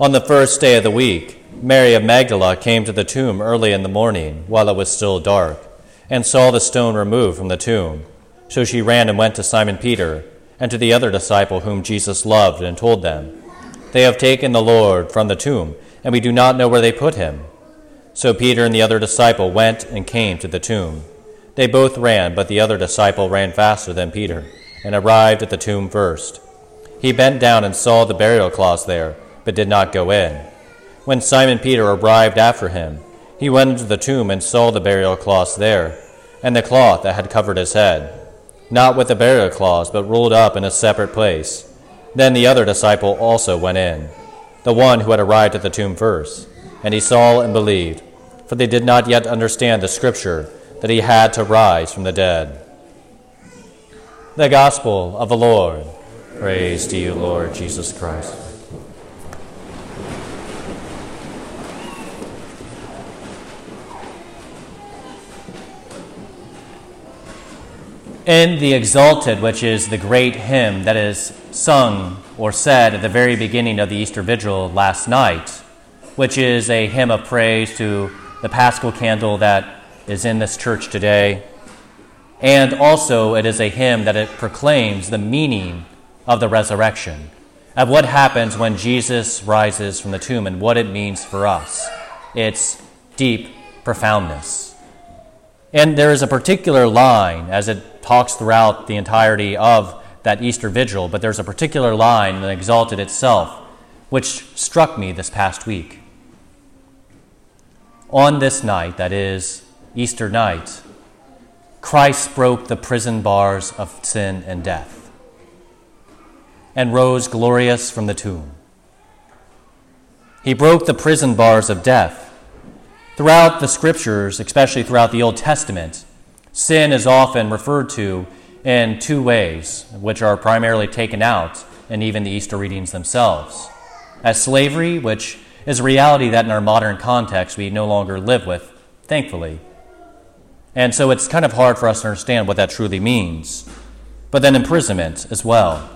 On the first day of the week, Mary of Magdala came to the tomb early in the morning, while it was still dark, and saw the stone removed from the tomb. So she ran and went to Simon Peter and to the other disciple whom Jesus loved, and told them, They have taken the Lord from the tomb, and we do not know where they put him. So Peter and the other disciple went and came to the tomb. They both ran, but the other disciple ran faster than Peter, and arrived at the tomb first. He bent down and saw the burial cloths there but did not go in. When Simon Peter arrived after him, he went into the tomb and saw the burial cloths there, and the cloth that had covered his head, not with the burial cloths, but rolled up in a separate place. Then the other disciple also went in, the one who had arrived at the tomb first, and he saw and believed, for they did not yet understand the scripture that he had to rise from the dead. The Gospel of the Lord. Praise to you, Lord Jesus Christ. In the Exsultet, which is the great hymn that is sung or said at the very beginning of the Easter Vigil last night, which is a hymn of praise to the Paschal candle that is in this church today. And also, it is a hymn that it proclaims the meaning of the resurrection, of what happens when Jesus rises from the tomb and what it means for us. Its deep profoundness. And there is a particular line as it talks throughout the entirety of that Easter vigil, but there's a particular line in the Exsultet itself which struck me this past week. On this night, that is, Easter night, Christ broke the prison bars of sin and death and rose glorious from the tomb. He broke the prison bars of death. Throughout the scriptures, especially throughout the Old Testament, Sin is often referred to in two ways, which are primarily taken out in even the Easter readings themselves. As slavery, which is a reality that in our modern context we no longer live with, thankfully. And so it's kind of hard for us to understand what that truly means. But then imprisonment as well.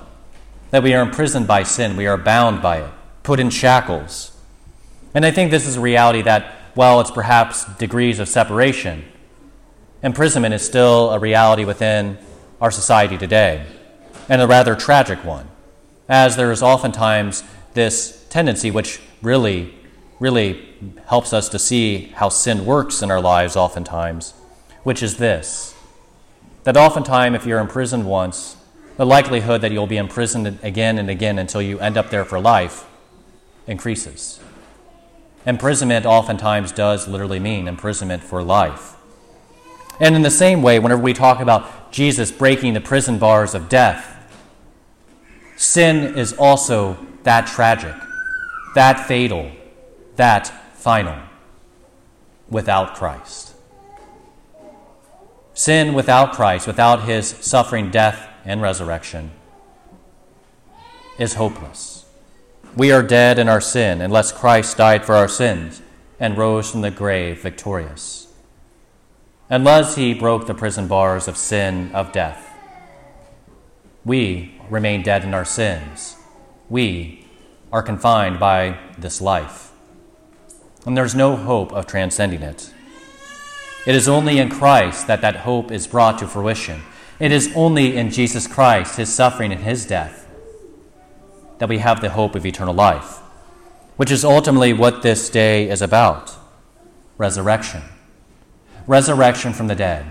That we are imprisoned by sin, we are bound by it, put in shackles. And I think this is a reality that, while it's perhaps degrees of separation, imprisonment is still a reality within our society today, and a rather tragic one, as there is oftentimes this tendency, which really, really helps us to see how sin works in our lives oftentimes, which is this that oftentimes, if you're imprisoned once, the likelihood that you'll be imprisoned again and again until you end up there for life increases. Imprisonment oftentimes does literally mean imprisonment for life. And in the same way, whenever we talk about Jesus breaking the prison bars of death, sin is also that tragic, that fatal, that final without Christ. Sin without Christ, without his suffering, death, and resurrection, is hopeless. We are dead in our sin unless Christ died for our sins and rose from the grave victorious unless he broke the prison bars of sin, of death. We remain dead in our sins. We are confined by this life. And there's no hope of transcending it. It is only in Christ that that hope is brought to fruition. It is only in Jesus Christ, his suffering and his death, that we have the hope of eternal life, which is ultimately what this day is about resurrection resurrection from the dead.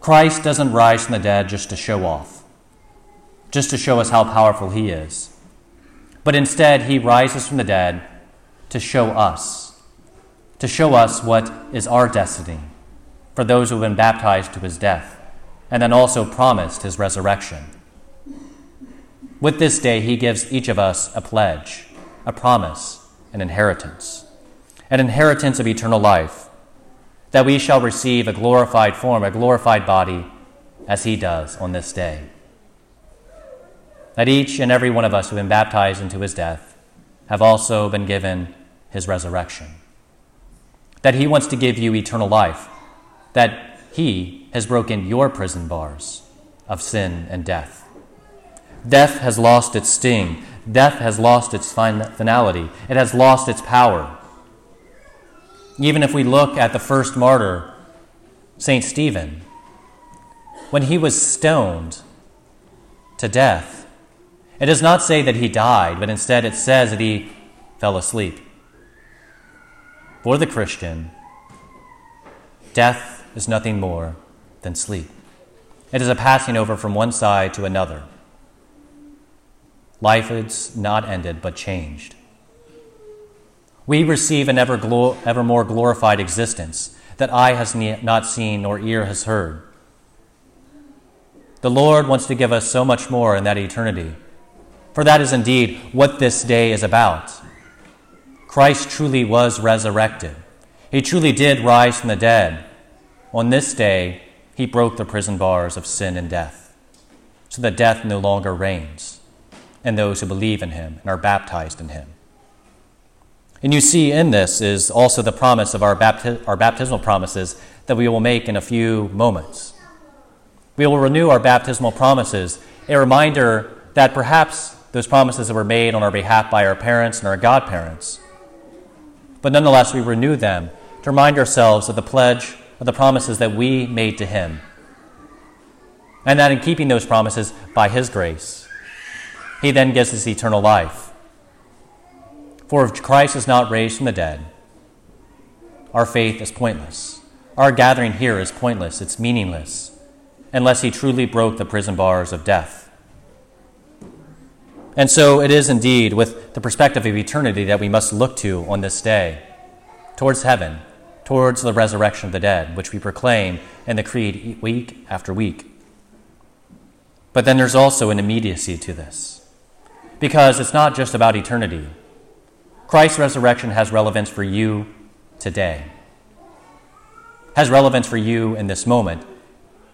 Christ doesn't rise from the dead just to show off, just to show us how powerful he is. But instead, he rises from the dead to show us, to show us what is our destiny for those who have been baptized to his death, and then also promised his resurrection. With this day, he gives each of us a pledge, a promise, an inheritance, an inheritance of eternal life that we shall receive a glorified form, a glorified body, as he does on this day. That each and every one of us who have been baptized into his death have also been given his resurrection. That he wants to give you eternal life. That he has broken your prison bars of sin and death. Death has lost its sting. death has lost its finality, it has lost its power. Even if we look at the first martyr, St. Stephen, when he was stoned to death, it does not say that he died, but instead it says that he fell asleep. For the Christian, death is nothing more than sleep. It is a passing over from one side to another. Life is not ended, but changed. We receive an ever, glo- ever more glorified existence that eye has ne- not seen nor ear has heard. The Lord wants to give us so much more in that eternity, for that is indeed what this day is about. Christ truly was resurrected. He truly did rise from the dead. On this day, he broke the prison bars of sin and death, so that death no longer reigns, and those who believe in him and are baptized in him. And you see in this is also the promise of our, bapti- our baptismal promises that we will make in a few moments. We will renew our baptismal promises, a reminder that perhaps those promises that were made on our behalf by our parents and our godparents but nonetheless, we renew them to remind ourselves of the pledge of the promises that we made to Him. And that in keeping those promises by His grace, He then gives us eternal life. For if Christ is not raised from the dead, our faith is pointless. Our gathering here is pointless, it's meaningless, unless He truly broke the prison bars of death. And so it is indeed with the perspective of eternity that we must look to on this day, towards heaven, towards the resurrection of the dead, which we proclaim in the Creed week after week. But then there's also an immediacy to this, because it's not just about eternity. Christ's resurrection has relevance for you today, has relevance for you in this moment,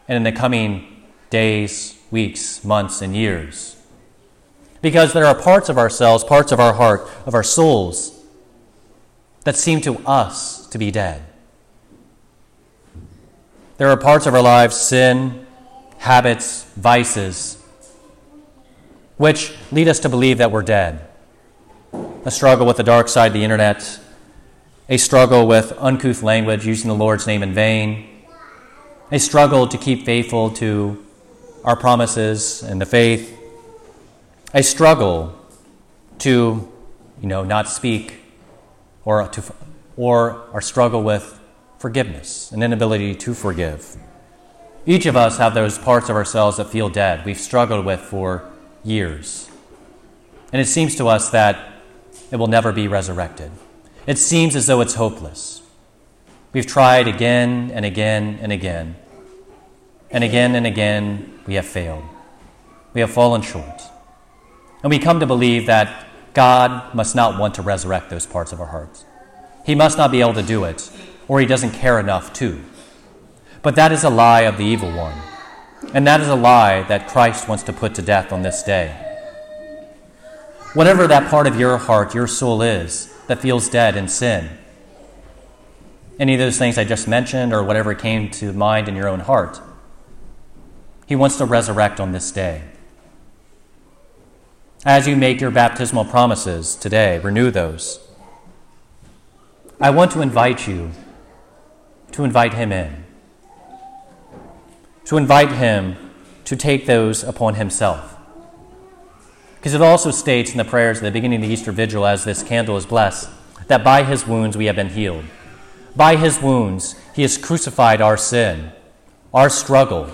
and in the coming days, weeks, months, and years. Because there are parts of ourselves, parts of our heart, of our souls, that seem to us to be dead. There are parts of our lives, sin, habits, vices, which lead us to believe that we're dead. A struggle with the dark side of the internet, a struggle with uncouth language, using the Lord's name in vain, a struggle to keep faithful to our promises and the faith, a struggle to, you know, not speak or to or our struggle with forgiveness, an inability to forgive. Each of us have those parts of ourselves that feel dead, we've struggled with for years. And it seems to us that it will never be resurrected. It seems as though it's hopeless. We've tried again and again and again. And again and again, we have failed. We have fallen short. And we come to believe that God must not want to resurrect those parts of our hearts. He must not be able to do it, or He doesn't care enough to. But that is a lie of the evil one. And that is a lie that Christ wants to put to death on this day. Whatever that part of your heart, your soul is, that feels dead in sin, any of those things I just mentioned, or whatever came to mind in your own heart, He wants to resurrect on this day. As you make your baptismal promises today, renew those. I want to invite you to invite him in, to invite him to take those upon himself. Because it also states in the prayers at the beginning of the Easter Vigil, as this candle is blessed, that by his wounds we have been healed. By his wounds, he has crucified our sin, our struggle,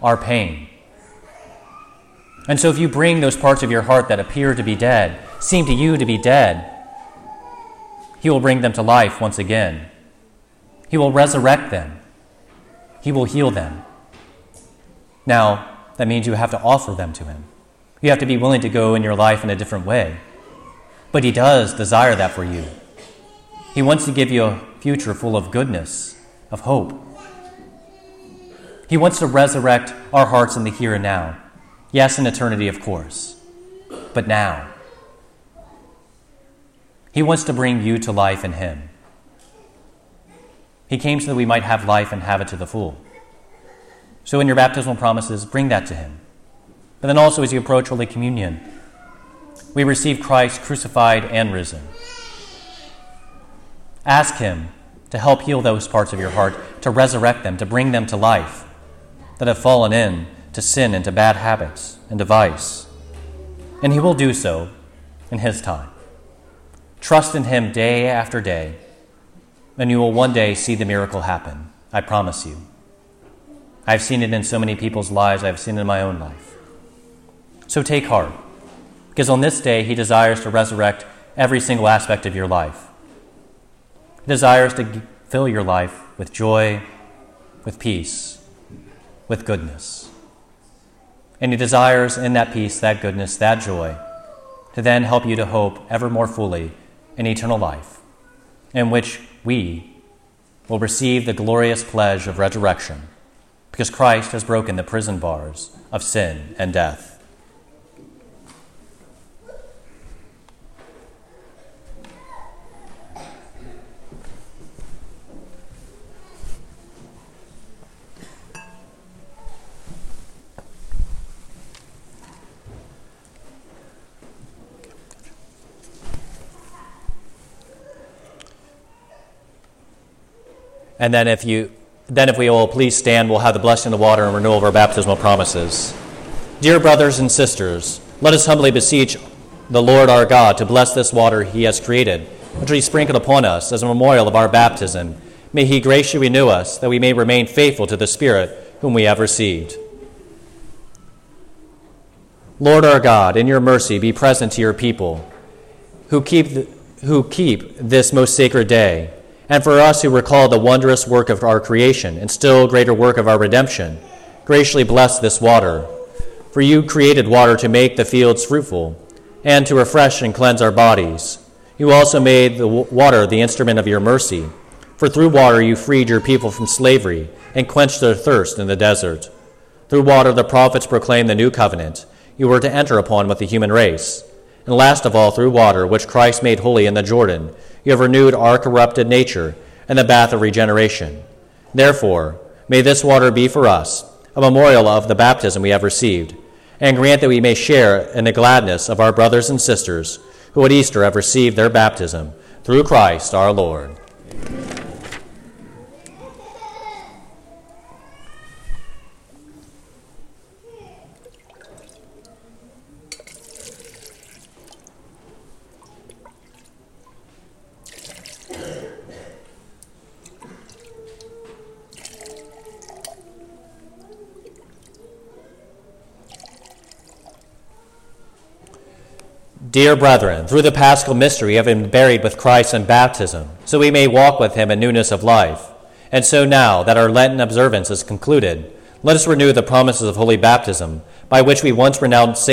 our pain. And so, if you bring those parts of your heart that appear to be dead, seem to you to be dead, He will bring them to life once again. He will resurrect them. He will heal them. Now, that means you have to offer them to Him. You have to be willing to go in your life in a different way. But He does desire that for you. He wants to give you a future full of goodness, of hope. He wants to resurrect our hearts in the here and now. Yes, in eternity, of course, but now. He wants to bring you to life in Him. He came so that we might have life and have it to the full. So, in your baptismal promises, bring that to Him. But then also, as you approach Holy Communion, we receive Christ crucified and risen. Ask Him to help heal those parts of your heart, to resurrect them, to bring them to life that have fallen in to sin and to bad habits and to vice. And He will do so in His time. Trust in Him day after day, and you will one day see the miracle happen. I promise you. I've seen it in so many people's lives, I've seen it in my own life. So take heart, because on this day, He desires to resurrect every single aspect of your life. He desires to fill your life with joy, with peace, with goodness. And He desires in that peace, that goodness, that joy, to then help you to hope ever more fully in eternal life, in which we will receive the glorious pledge of resurrection, because Christ has broken the prison bars of sin and death. And then if you then if we will please stand, we'll have the blessing of the water and renewal of our baptismal promises. Dear brothers and sisters, let us humbly beseech the Lord our God to bless this water he has created, which he sprinkled upon us as a memorial of our baptism. May he graciously renew us, that we may remain faithful to the Spirit whom we have received. Lord our God, in your mercy, be present to your people who keep, who keep this most sacred day and for us who recall the wondrous work of our creation and still greater work of our redemption, graciously bless this water. For you created water to make the fields fruitful and to refresh and cleanse our bodies. You also made the water the instrument of your mercy. For through water you freed your people from slavery and quenched their thirst in the desert. Through water the prophets proclaimed the new covenant you were to enter upon with the human race. And last of all, through water, which Christ made holy in the Jordan, you have renewed our corrupted nature in the bath of regeneration. Therefore, may this water be for us a memorial of the baptism we have received, and grant that we may share in the gladness of our brothers and sisters who at Easter have received their baptism through Christ our Lord. Amen. Dear brethren, through the paschal mystery, have been buried with Christ in baptism, so we may walk with him in newness of life. And so now that our Lenten observance is concluded, let us renew the promises of holy baptism, by which we once renounced Satan